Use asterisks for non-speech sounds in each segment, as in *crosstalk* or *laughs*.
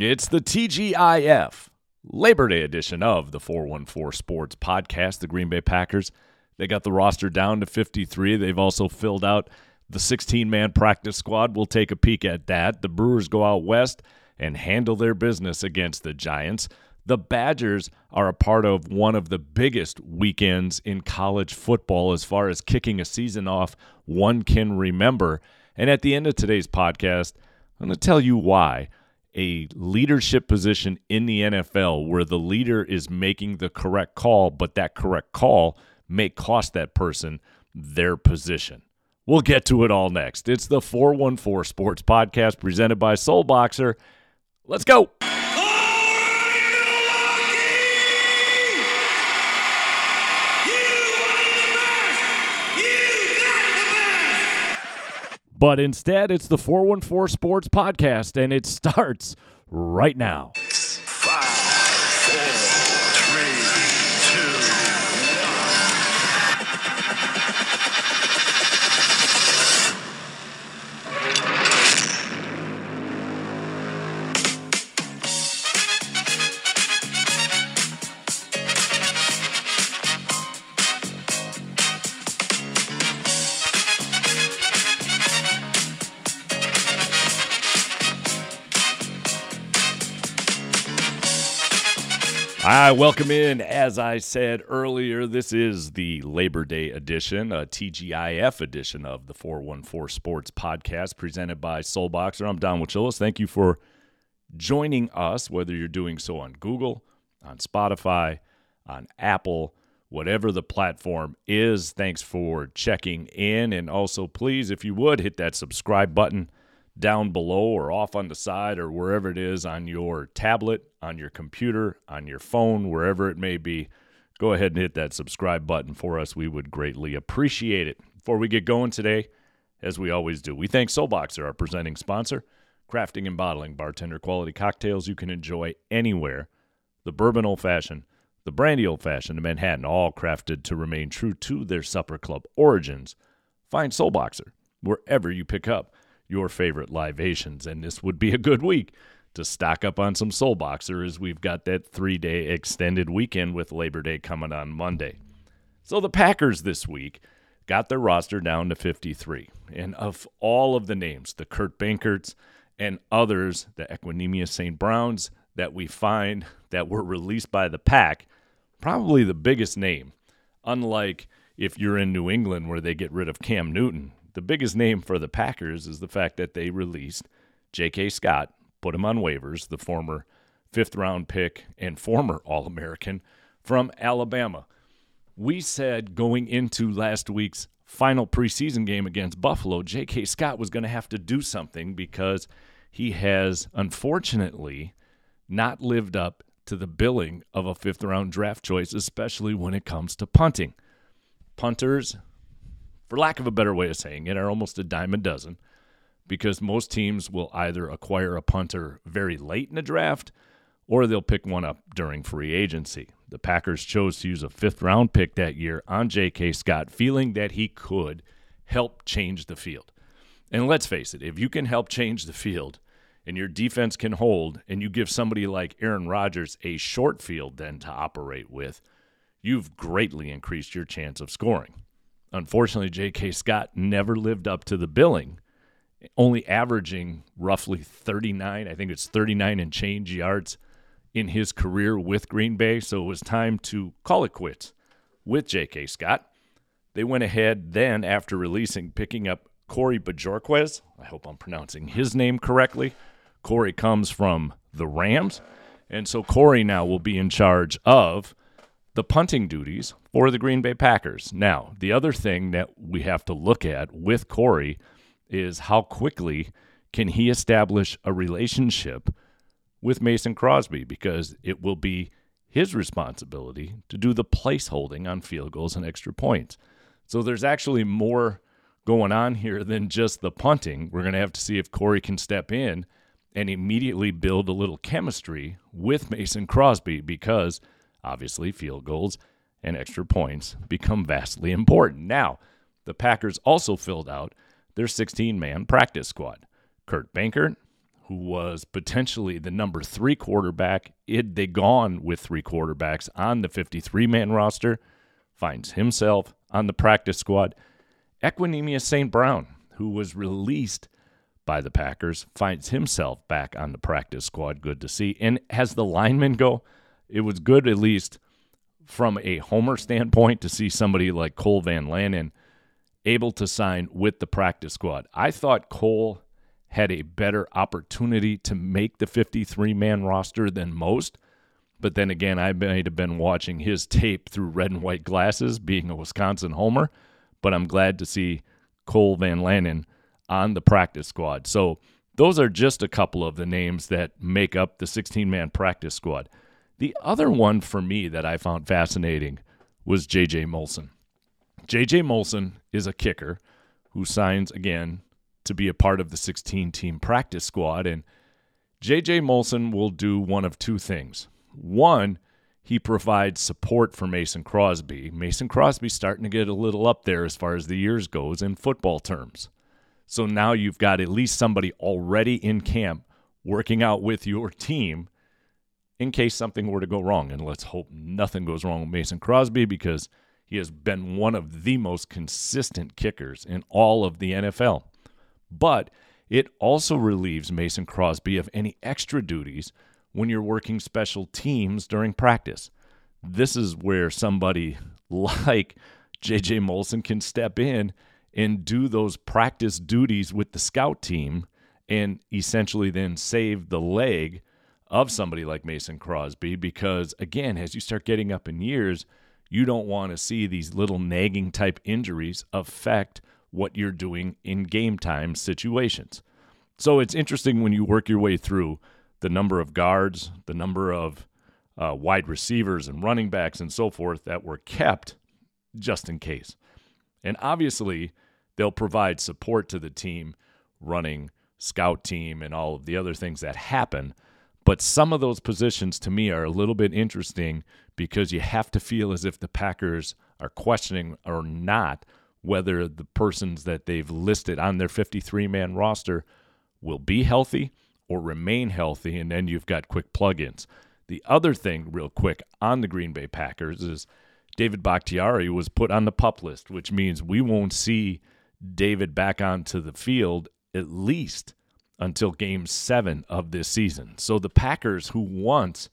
It's the TGIF Labor Day edition of the 414 Sports Podcast. The Green Bay Packers, they got the roster down to 53. They've also filled out the 16 man practice squad. We'll take a peek at that. The Brewers go out west and handle their business against the Giants. The Badgers are a part of one of the biggest weekends in college football as far as kicking a season off one can remember. And at the end of today's podcast, I'm going to tell you why a leadership position in the NFL where the leader is making the correct call, but that correct call may cost that person their position. We'll get to it all next. It's the 414 Sports Podcast presented by Soul Boxer. Let's go. But instead, it's the 414 Sports Podcast, and it *laughs* starts right now. I welcome in, as I said earlier, this is the Labor Day edition, a TGIF edition of the 414 Sports Podcast presented by Soulboxer. I'm Don Wojczulis. Thank you for joining us, whether you're doing so on Google, on Spotify, on Apple, whatever the platform is. Thanks for checking in. And also, please, if you would, hit that subscribe button down below or off on the side or wherever it is on your tablet, on your computer, on your phone, wherever it may be. Go ahead and hit that subscribe button for us. We would greatly appreciate it. Before we get going today, as we always do, we thank Soulboxer, our presenting sponsor, crafting and bottling bartender quality cocktails you can enjoy anywhere. The bourbon old fashioned, the brandy old fashioned, the Manhattan, all crafted to remain true to their supper club origins. Find Soulboxer wherever you pick up your favorite libations, and this would be a good week to stock up on some Soul Boxer as we've got that three day extended weekend with Labor Day coming on Monday. So the Packers this week got their roster down to 53. And of all of the names, the Kurt Benkerts and others, the Equanimeous St. Browns that we find that were released by the Pack, probably the biggest name. Unlike if you're in New England where they get rid of Cam Newton, the biggest name for the Packers is the fact that they released J.K. Scott, put him on waivers, the former fifth round pick and former *laughs* All American from Alabama. We said going into last week's final preseason game against Buffalo, J.K. Scott was going to have to do something because he has unfortunately not lived up to the billing of a fifth round draft choice, especially when it comes to punting. Punters for lack of a better way of saying it, are almost a dime a dozen because most teams will either acquire a punter very late in the draft or they'll pick one up during free agency. The Packers chose to use a fifth round pick that year on J.K. Scott, feeling that he could help change the field. And let's face it, if you can help change the field and your defense can hold, and you give somebody like Aaron Rodgers a short field then to operate with, you've greatly increased your chance of scoring. Unfortunately, J.K. Scott never lived up to the billing, only averaging roughly 39, I think it's 39 and change yards in his career with Green Bay. So it was time to call it quits with J.K. Scott. They went ahead then, after releasing, picking up Corey Bojorquez. I hope I'm pronouncing his name correctly. Corey comes from the Rams. And so Corey now will be in charge of the punting duties for the Green Bay Packers. Now, the other thing that we have to look at with Corey is how quickly can he establish a relationship with Mason Crosby because it will be his responsibility to do the place holding on field goals and extra points. So there's actually more going on here than just the punting. We're going to have to see if Corey can step in and immediately build a little chemistry with Mason Crosby because – Obviously, field goals and extra points become vastly important. Now, the Packers also filled out their 16 man practice squad. Kurt Benkert, who was potentially the number three quarterback, had they gone with three quarterbacks on the 53 man roster, finds himself on the practice squad. Equanimeous St. Brown, who was released by the Packers, finds himself back on the practice squad. Good to see. And as the linemen go, it was good at least from a homer standpoint to see somebody like Cole Van Lanen able to sign with the practice squad. I thought Cole had a better opportunity to make the 53 man roster than most. But then again, I might have been watching his tape through red and white glasses, being a Wisconsin homer. But I'm glad to see Cole Van Lanen on the practice squad. So those are just a couple of the names that make up the 16 man practice squad. The other one for me that I found fascinating was JJ Molson. JJ Molson is a kicker who signs again to be a part of the 16 team practice squad. And JJ Molson will do one of two things. One, he provides support for Mason Crosby. Mason Crosby's starting to get a little up there as far as the years goes in football terms. So now you've got at least somebody already in camp working out with your team in case something were to go wrong. And let's hope nothing goes wrong with Mason Crosby because he has been one of the most consistent kickers in all of the NFL. But it also relieves Mason Crosby of any extra duties when you're working special teams during practice. This is where somebody *laughs* like JJ Molson can step in and do those practice duties with the scout team and essentially then save the leg of somebody like Mason Crosby because, again, as you start getting up in years, you don't want to see these little nagging type injuries affect what you're doing in game time situations. So it's interesting when you work your way through the number of guards, the number of uh, wide receivers and running backs and so forth that were kept just in case. And obviously, they'll provide support to the team running scout team and all of the other things that happen. But some of those positions to me are a little bit interesting because you have to feel as if the Packers are questioning or not whether the persons that they've listed on their 53 man roster will be healthy or remain healthy. And then you've got quick plugins. The other thing, real quick, on the Green Bay Packers is David Bakhtiari was put on the pup list, which means we won't see David back onto the field at least until game seven of this season. So the Packers, who once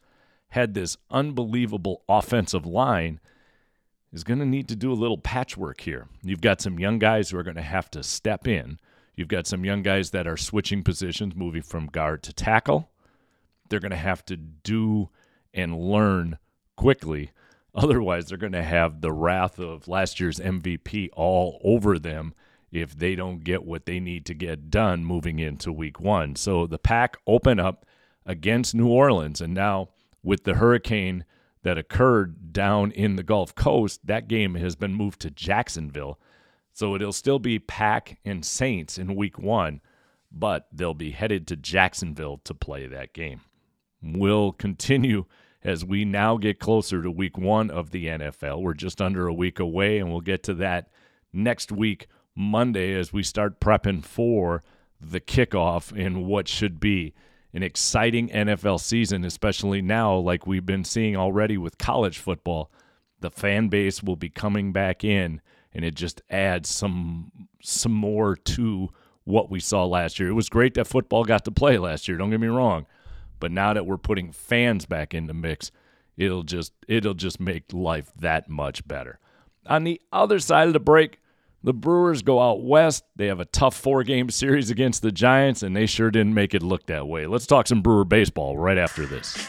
had this unbelievable offensive line, is going to need to do a little patchwork here. You've got some young guys who are going to have to step in. You've got some young guys that are switching positions, moving from guard to tackle. They're going to have to do and learn quickly. *laughs* Otherwise, they're going to have the wrath of last year's MVP all over them if they don't get what they need to get done moving into week one. So the pack open up against New Orleans. And now with the hurricane that occurred down in the Gulf Coast, that game has been moved to Jacksonville. So it'll still be Pack and Saints in week one, but they'll be headed to Jacksonville to play that game. We'll continue as we now get closer to week one of the NFL. We're just under a week away, and we'll get to that next week Monday as we start prepping for the kickoff in what should be an exciting NFL season, especially now, like we've been seeing already with college football. The fan base will be coming back in, and it just adds some some more to what we saw last year. It was great that football got to play last year. Don't get me wrong, but now that we're putting fans back in the mix, it'll just it'll just make life that much better. On the other side of the break, the Brewers go out west. They have a tough four game series against the Giants, and they sure didn't make it look that way. Let's talk some Brewer baseball right after this.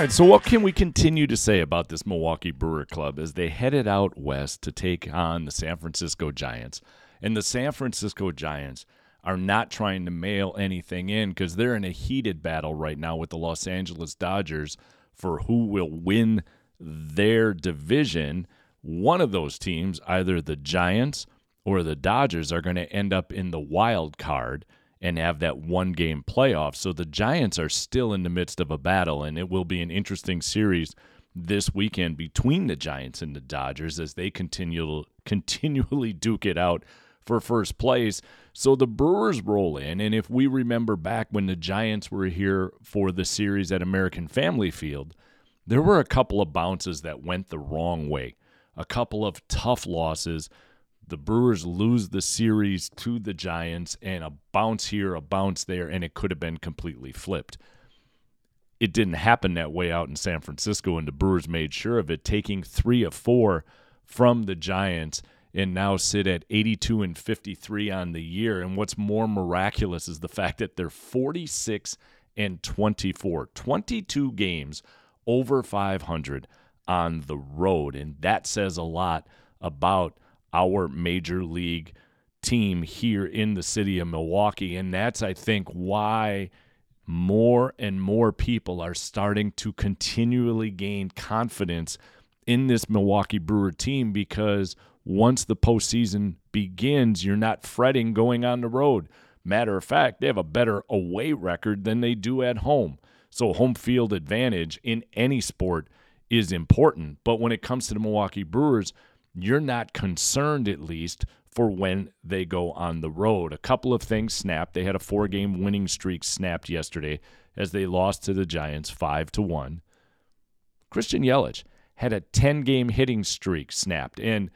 Right, so what can we continue to say about this Milwaukee Brewer Club as they headed out west to take on the San Francisco Giants? And the San Francisco Giants are not trying to mail anything in because they're in a heated battle right now with the Los Angeles Dodgers for who will win their division. One of those teams, either the Giants or the Dodgers are going to end up in the wild card and have that one game playoff. So the Giants are still in the midst of a battle, and it will be an interesting series this weekend between the Giants and the Dodgers as they continue to continually duke it out for first place. So the Brewers roll in, and if we remember back when the Giants were here for the series at American Family Field, there were a couple of bounces that went the wrong way, a couple of tough losses. The Brewers lose the series to the Giants, and a bounce here, a bounce there, and it could have been completely flipped. It didn't happen that way out in San Francisco, and the Brewers made sure of it, taking three of four from the Giants and now sit at 82 and 53 on the year. And what's more miraculous is the fact that they're 46 and 24, 22 games over 500 on the road. And that says a lot about our major league team here in the city of Milwaukee. And that's, I think, why more and more people are starting to continually gain confidence in this Milwaukee Brewer team because once the postseason begins, you're not fretting going on the road. Matter of fact, they have a better away record than they do at home. So, home field advantage in any sport is important. But when it comes to the Milwaukee Brewers, you're not concerned, at least, for when they go on the road. A couple of things snapped. They had a four game winning streak snapped yesterday as they lost to the Giants 5 to 1. Christian Yelich had a 10 game hitting streak snapped. And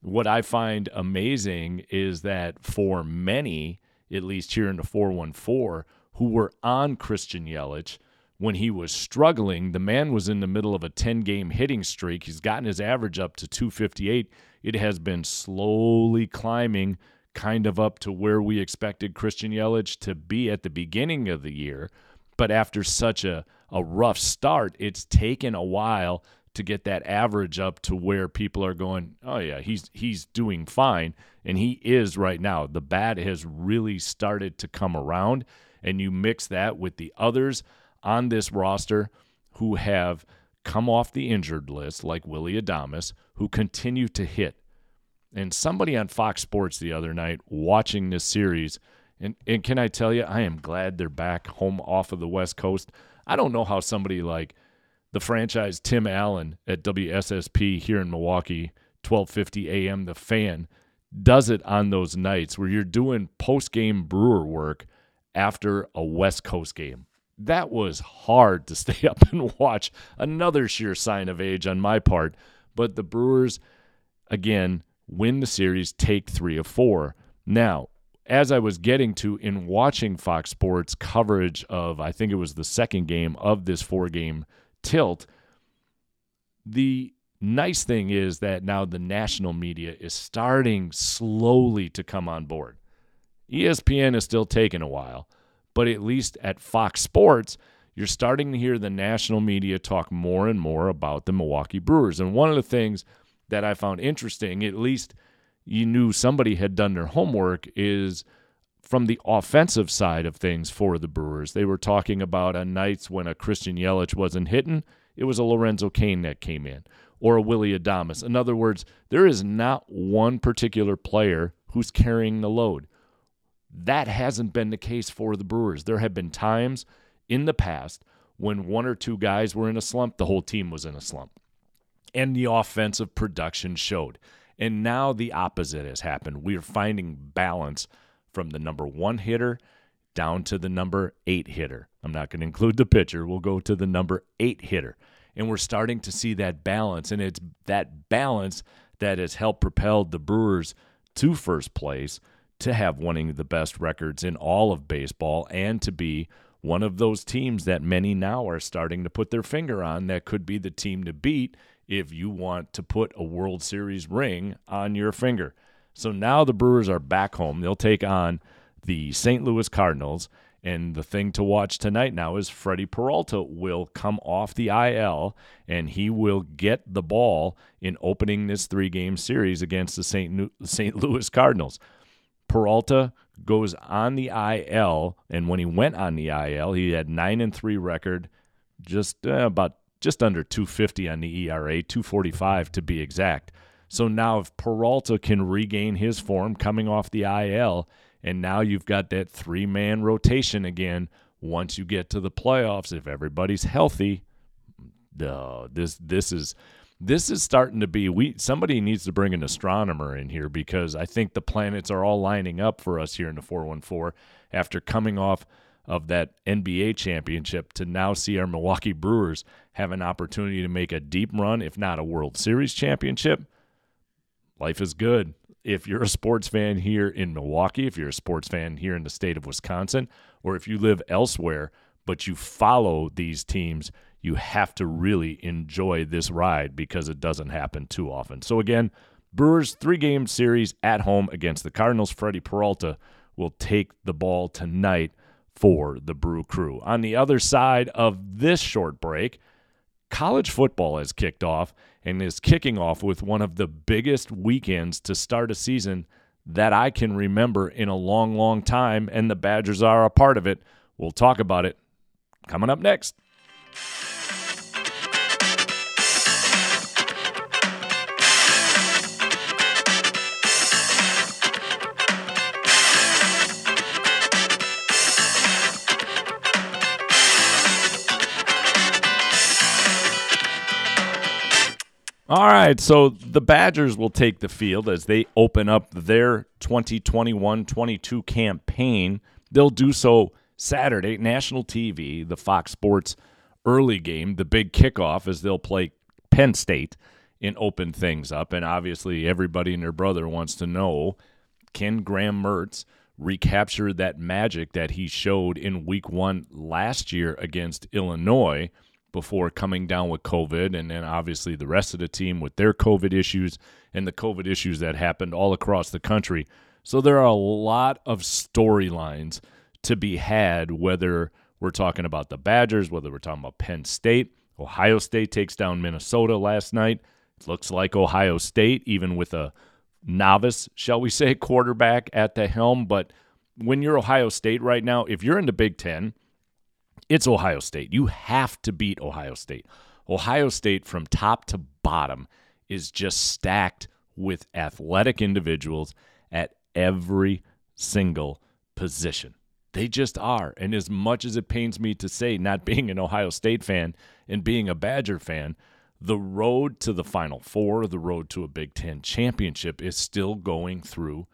what I find amazing is that for many, at least here in the 414, who were on Christian Yelich when he was struggling, the man was in the middle of a 10 game hitting streak. He's gotten his average up to 258. It has been slowly climbing kind of up to where we expected Christian Yelich to be at the beginning of the year. But after such a, a rough start, it's taken a while to get that average up to where people are going, oh yeah, he's he's doing fine, and he is right now. The bat has really started to come around, and you mix that with the others on this roster who have come off the injured list, like Willie Adames, who continue to hit. And somebody on Fox Sports the other night watching this series, and, and can I tell you, I am glad they're back home off of the West Coast. I don't know how somebody like the franchise Tim Allen at WSSP here in Milwaukee, 12:50 a.m. The Fan does it on those nights where you're doing post-game Brewer work after a West Coast game. That was hard to *laughs* stay up and watch. Another sheer sign of age on my part, but the Brewers again win the series, take 3 of 4. Now, as I was getting to in watching Fox Sports coverage of I think it was the second game of this four-game tilt. The nice thing is that now the national media is starting slowly to come on board. ESPN is still taking a while, but at least at Fox Sports, you're starting to hear the national media talk more and more about the Milwaukee Brewers. And one of the things that I found interesting, at least you knew somebody had done their homework, is from the offensive side of things for the Brewers. They were talking about on nights when a Christian Yelich wasn't hitting, it was a Lorenzo Cain that came in or a Willie Adames. In other words, there is not one particular player who's carrying the load. That hasn't been the case for the Brewers. There have been times in the past when one or two guys were in a slump, the whole team was in a slump. And the offensive production showed. And now the opposite has happened. We are finding balance from the number one hitter down to the number eight hitter. I'm not going to include the pitcher. We'll go to the number eight hitter. And we're starting to see that balance. And it's that balance that has helped propel the Brewers to first place to have one of the best records in all of baseball and to be one of those teams that many now are starting to put their finger on that could be the team to beat if you want to put a World Series ring on your finger. So now the Brewers are back home. They'll take on the St. Louis Cardinals. And the thing to watch tonight now is Freddie Peralta will come off the IL and he will get the ball in opening this three game series against the St. St. Louis Cardinals. Peralta goes on the IL, and when he went on the IL, he had nine and three record, just uh, about just under 250 on the ERA, 245 to be exact. So now if Peralta can regain his form coming off the IL, and now you've got that three man rotation again. Once you get to the playoffs, if everybody's healthy, uh, this this is this is starting to be we somebody needs to bring an astronomer in here because I think the planets are all lining up for us here in the 414 after coming off of that NBA championship to now see our Milwaukee Brewers have an opportunity to make a deep run if not a World Series championship. Life is good. If you're a sports fan here in Milwaukee, if you're a sports fan here in the state of Wisconsin, or if you live elsewhere but you follow these teams, you have to really enjoy this ride because it doesn't happen too often. So, again, Brewers three game series at home against the Cardinals. Freddie Peralta will take the ball tonight for the Brew Crew. On the other side of this short break, college football has kicked off and is kicking off with one of the biggest weekends to start a season that I can remember in a long, long time, and the Badgers are a part of it. We'll talk about it coming up next. All right, so the Badgers will take the field as they open up their 2021 22 campaign. They'll do so Saturday, national TV, the Fox Sports early game, the big kickoff, as they'll play Penn State and open things up. And obviously, everybody and their brother wants to know can Graham Mertz recapture that magic that he showed in week one last year against Illinois? before coming down with COVID, and then obviously the rest of the team with their COVID issues and the COVID issues that happened all across the country. So there are a lot of storylines to be had, whether we're talking about the Badgers, whether we're talking about Penn State. Ohio State takes down Minnesota last night. It looks like Ohio State, even with a novice, shall we say, *laughs* quarterback at the helm. But when you're Ohio State right now, if you're in the Big Ten, it's Ohio State. You have to beat Ohio State. Ohio State, from top to bottom, is just stacked with athletic individuals at every single position. They just are. And as much as it pains me to say, not *laughs* being an Ohio State fan and being a Badger fan, the road to the Final Four, the road to a Big Ten championship is still going through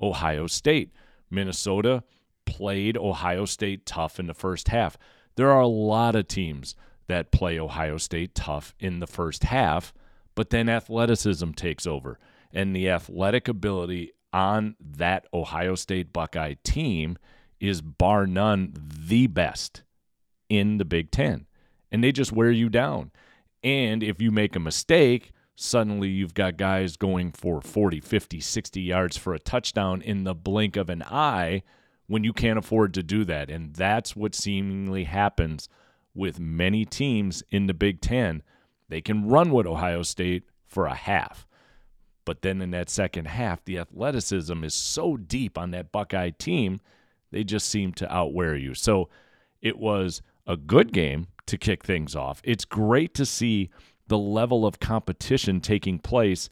Ohio State. Minnesota played Ohio State tough in the first half. There are a lot of teams that play Ohio State tough in the first half, but then athleticism takes over. And the athletic ability on that Ohio State Buckeye team is bar none the best in the Big Ten. And they just wear you down. And if you make a mistake, suddenly you've got guys going for 40, 50, 60 yards for a touchdown in the blink of an eye when you can't afford to do that. And that's what seemingly happens with many teams in the Big Ten. They can run with Ohio State for a half. But then in that second half, the athleticism is so deep on that Buckeye team, they just seem to outwear you. So it was a good game to kick things off. It's great to see the level of competition taking place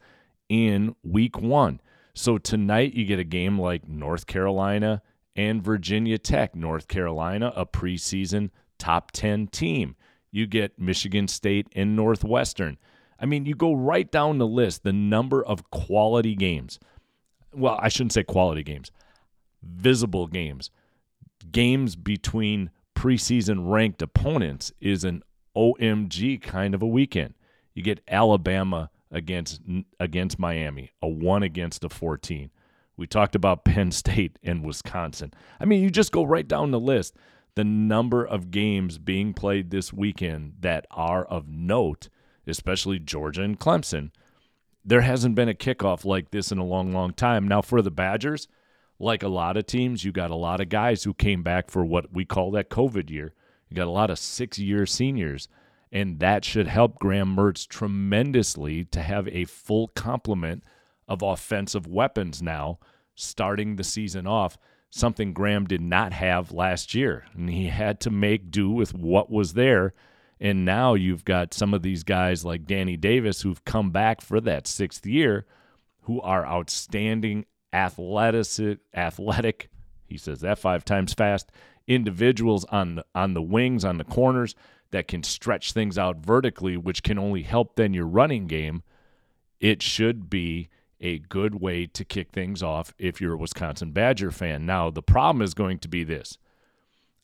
in week one. So tonight you get a game like North Carolina and Virginia Tech, North Carolina, a preseason top 10 team. You get Michigan State and Northwestern. I mean, you go right down the list, the number of quality games. Well, I shouldn't say quality games, visible games. Games between preseason ranked opponents is an OMG kind of a weekend. You get Alabama against against Miami, a 1 against a 14. We talked about Penn State and Wisconsin. I mean, you just go right down the list. The number of games being played this weekend that are of note, especially Georgia and Clemson, there hasn't been a kickoff like this in a long, long time. Now, for the Badgers, like a lot of teams, you got a lot of guys who came back for what we call that COVID year. You got a lot of six year seniors, and that should help Graham Mertz tremendously to have a full complement of offensive weapons now starting the season off, something Graham did not have last year. And he had to make do with what was there. And now you've got some of these guys like Danny Davis who've come back for that sixth year who are outstanding athletic, athletic, he says that five times fast, individuals on the, on the wings, on the corners that can stretch things out vertically, which can only help then your running game. It should be a good way to kick things off if you're a Wisconsin Badger fan. Now, the problem is going to be this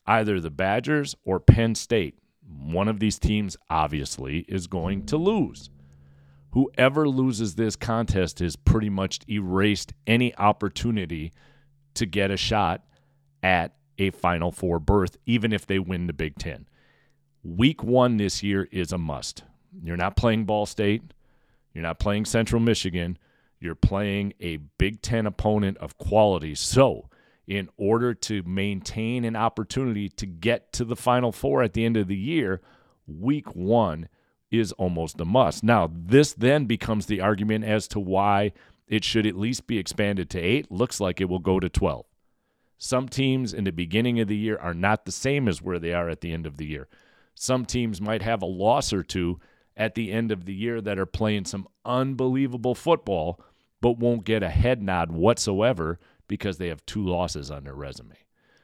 either the Badgers or Penn State. One of these teams, obviously, is going to lose. Whoever loses this contest has pretty much erased any opportunity to get a shot at a Final Four berth, even if they win the Big Ten. Week one this year is a must. You're not playing Ball State, you're not playing Central Michigan, you're playing a Big Ten opponent of quality. So, in order to maintain an opportunity to get to the Final Four at the end of the year, week one is almost a must. Now, this then becomes the argument as to why it should at least be expanded to eight. Looks like it will go to 12. Some teams in the beginning of the year are not the same as where they are at the end of the year. Some teams might have a loss or two at the end of the year that are playing some unbelievable football, but won't get a head nod whatsoever because they have two losses on their resume.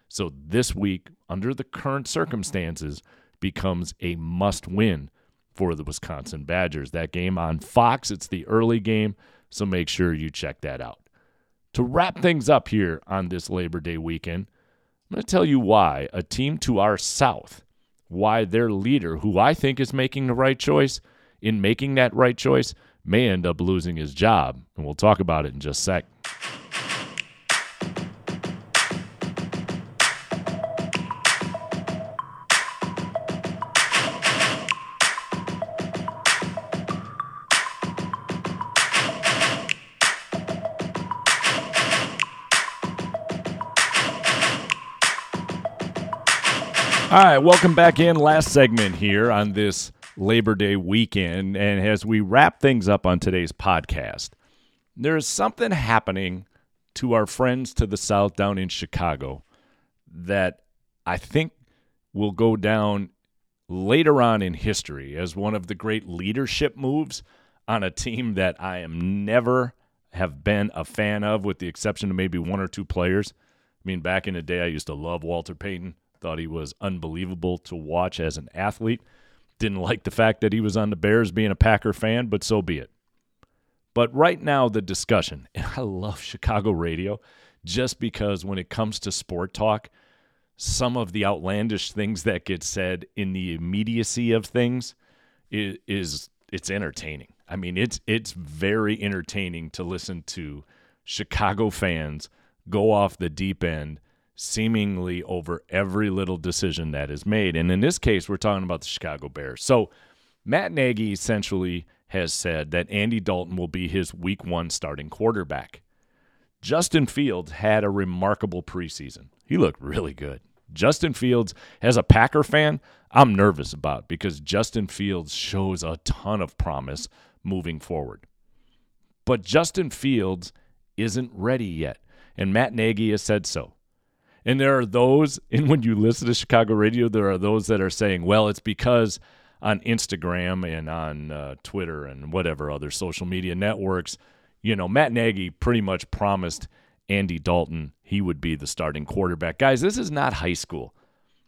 So this week, under the current circumstances, becomes a must win for the Wisconsin Badgers. That game on Fox, it's the early game, so make sure you check that out. To wrap things up here on this Labor Day weekend, I'm going to tell you why a team to our south, why their leader, who I think is making the right choice, in making that right choice, may end up losing his job. And we'll talk about it in just a sec. All right, welcome back in. Last segment here on this Labor Day weekend. And as we wrap things up on today's podcast, there's something happening to our friends to the south down in Chicago that I think will go down later on in history as one of the great leadership moves on a team that I am never have been a fan of, with the exception of maybe one or two players. I mean, back in the day, I used to love Walter Payton. Thought he was unbelievable to watch as an athlete. Didn't like the fact that he was on the Bears being a Packer fan, but so be it. But right now, the discussion, *laughs* and I love Chicago radio just because when it comes to sport talk, some of the outlandish things that get said in the immediacy of things is, is it's entertaining. I mean, it's it's very entertaining to listen to Chicago fans go off the deep end seemingly over every little decision that is made. And in this case, we're talking about the Chicago Bears. So Matt Nagy essentially has said that Andy Dalton will be his week one starting quarterback. Justin Fields had a remarkable preseason. He looked really good. Justin Fields, as a Packer fan, I'm nervous about because Justin Fields shows a ton of promise moving forward. But Justin Fields isn't ready yet, and Matt Nagy has said so. And there are those, *laughs* and when you listen to Chicago radio, there are those that are saying, well, it's because on Instagram and on uh, Twitter and whatever other social media networks, you know, Matt Nagy pretty much promised Andy Dalton he would be the starting quarterback. Guys, this is not high school.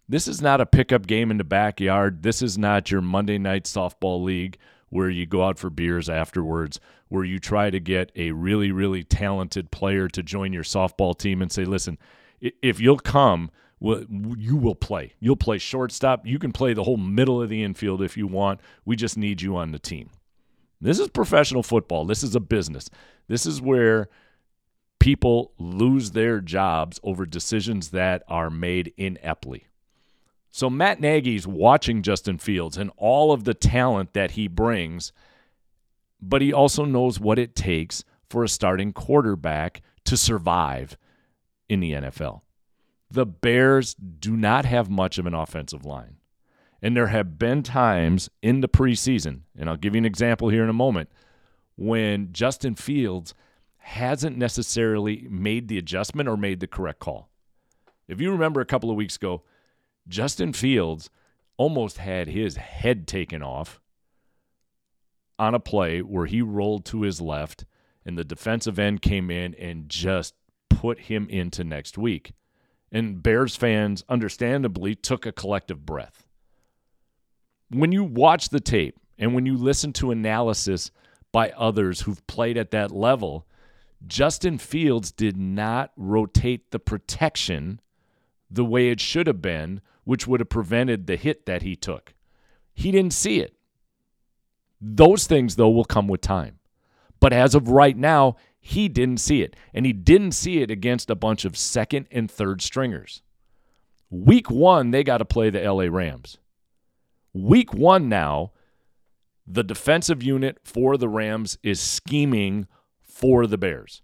This is not a pickup game in the backyard. This is not your Monday night softball league where you go out for beers afterwards, where you try to get a really, really talented player to join your softball team and say, listen, if you'll come, you will play. You'll play shortstop. You can play the whole middle of the infield if you want. We just need you on the team. This is professional football. This is a business. This is where people lose their jobs over decisions that are made ineptly. So Matt Nagy's watching Justin Fields and all of the talent that he brings, but he also knows what it takes for a starting quarterback to survive in the NFL. The Bears do not have much of an offensive line. And there have been times in the preseason, and I'll give you an example here in a moment, when Justin Fields hasn't necessarily made the adjustment or made the correct call. If you remember a couple of weeks ago, Justin Fields almost had his head taken off on a play where he rolled to his left and the defensive end came in and just put him into next week. And Bears fans, understandably, took a collective breath. When you watch the tape and when you listen to analysis by others who've played at that level, Justin Fields did not rotate the protection the way it should have been, which would have prevented the hit that he took. He didn't see it. Those things, though, will come with time. But as of right now, he didn't see it. And he didn't see it against a bunch of second and third stringers. Week one, they got to play the LA Rams. Week one now, the defensive unit for the Rams is scheming for the Bears.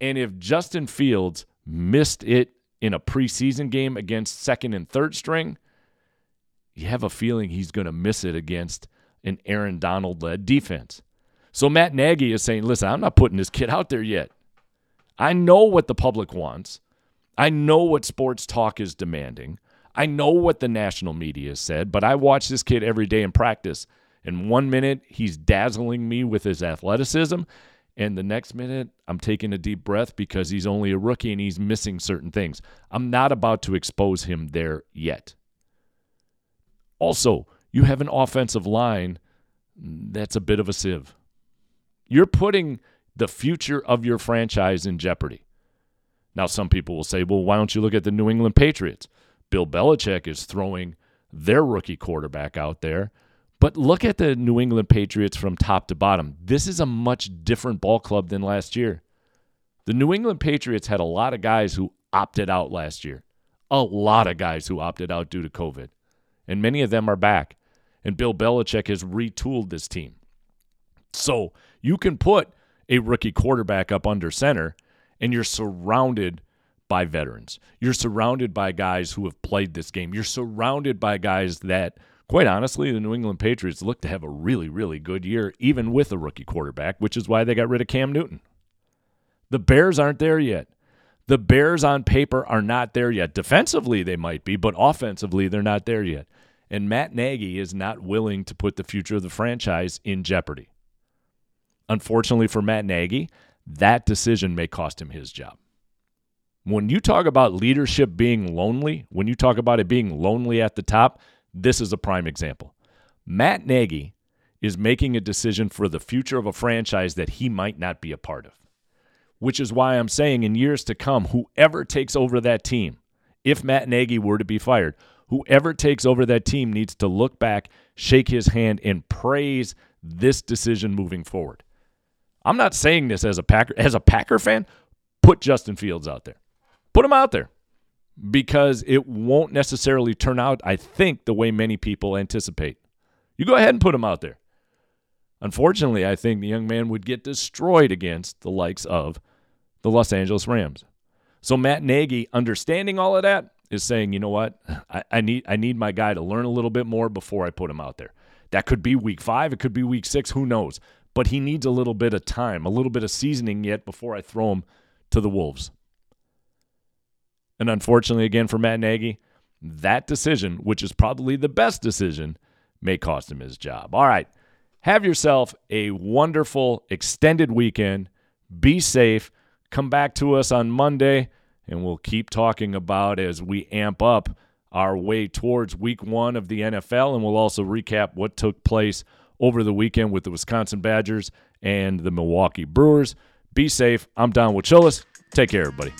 And if Justin Fields missed it in a preseason game against second and third string, you have a feeling he's going to miss it against an Aaron Donald led defense. So Matt Nagy is saying, listen, I'm not putting this kid out there yet. I know what the public wants. I know what sports talk is demanding. I know what the national media said, but I watch this kid every day in practice. And one minute, he's dazzling me with his athleticism. And the next minute, I'm taking a deep breath because he's only a rookie and he's missing certain things. I'm not about to expose him there yet. Also, you have an offensive line that's a bit of a sieve. You're putting the future of your franchise in jeopardy. Now, some people will say, well, why don't you look at the New England Patriots? Bill Belichick is throwing their rookie quarterback out there. But look at the New England Patriots from top to bottom. This is a much different ball club than last year. The New England Patriots had a lot of guys who opted out last year, a lot of guys who opted out due to COVID, and many of them are back. And Bill Belichick has retooled this team. So you can put a rookie quarterback up under center, and you're surrounded by veterans. You're surrounded by guys who have played this game. You're surrounded by guys that, quite honestly, the New England Patriots look to have a really, really good year, even with a rookie quarterback, which is why they got rid of Cam Newton. The Bears aren't there yet. The Bears on paper are not there yet. Defensively, they might be, but offensively, they're not there yet. And Matt Nagy is not willing to put the future of the franchise in jeopardy. Unfortunately for Matt Nagy, that decision may cost him his job. When you talk about leadership being lonely, when you talk about it being lonely at the top, this is a prime example. Matt Nagy is making a decision for the future of a franchise that he might not be a part of, which is why I'm saying in years to come, whoever takes over that team, if Matt Nagy were to be fired, whoever takes over that team needs to look back, shake his hand, and praise this decision moving forward. I'm not saying this as a Packer as a Packer fan. Put Justin Fields out there. Put him out there because it won't necessarily turn out, I think, the way many people anticipate. You go ahead and put him out there. Unfortunately, I think the young man would get destroyed against the likes of the Los Angeles Rams. So Matt Nagy, understanding all of that, is saying, you know what, I, I need I need my guy to learn a little bit more before I put him out there. That could be week five, it could be week six, who knows? But he needs a little bit of time, a little bit of seasoning yet before I throw him to the Wolves. And unfortunately, again, for Matt Nagy, that decision, which is probably the best decision, may cost him his job. All right. Have yourself a wonderful extended weekend. Be safe. Come back to us on Monday, and we'll keep talking about as we amp up our way towards week one of the NFL. And we'll also recap what took place over the weekend with the Wisconsin Badgers and the Milwaukee Brewers. Be safe. I'm Don Wojczulis. Take care, everybody.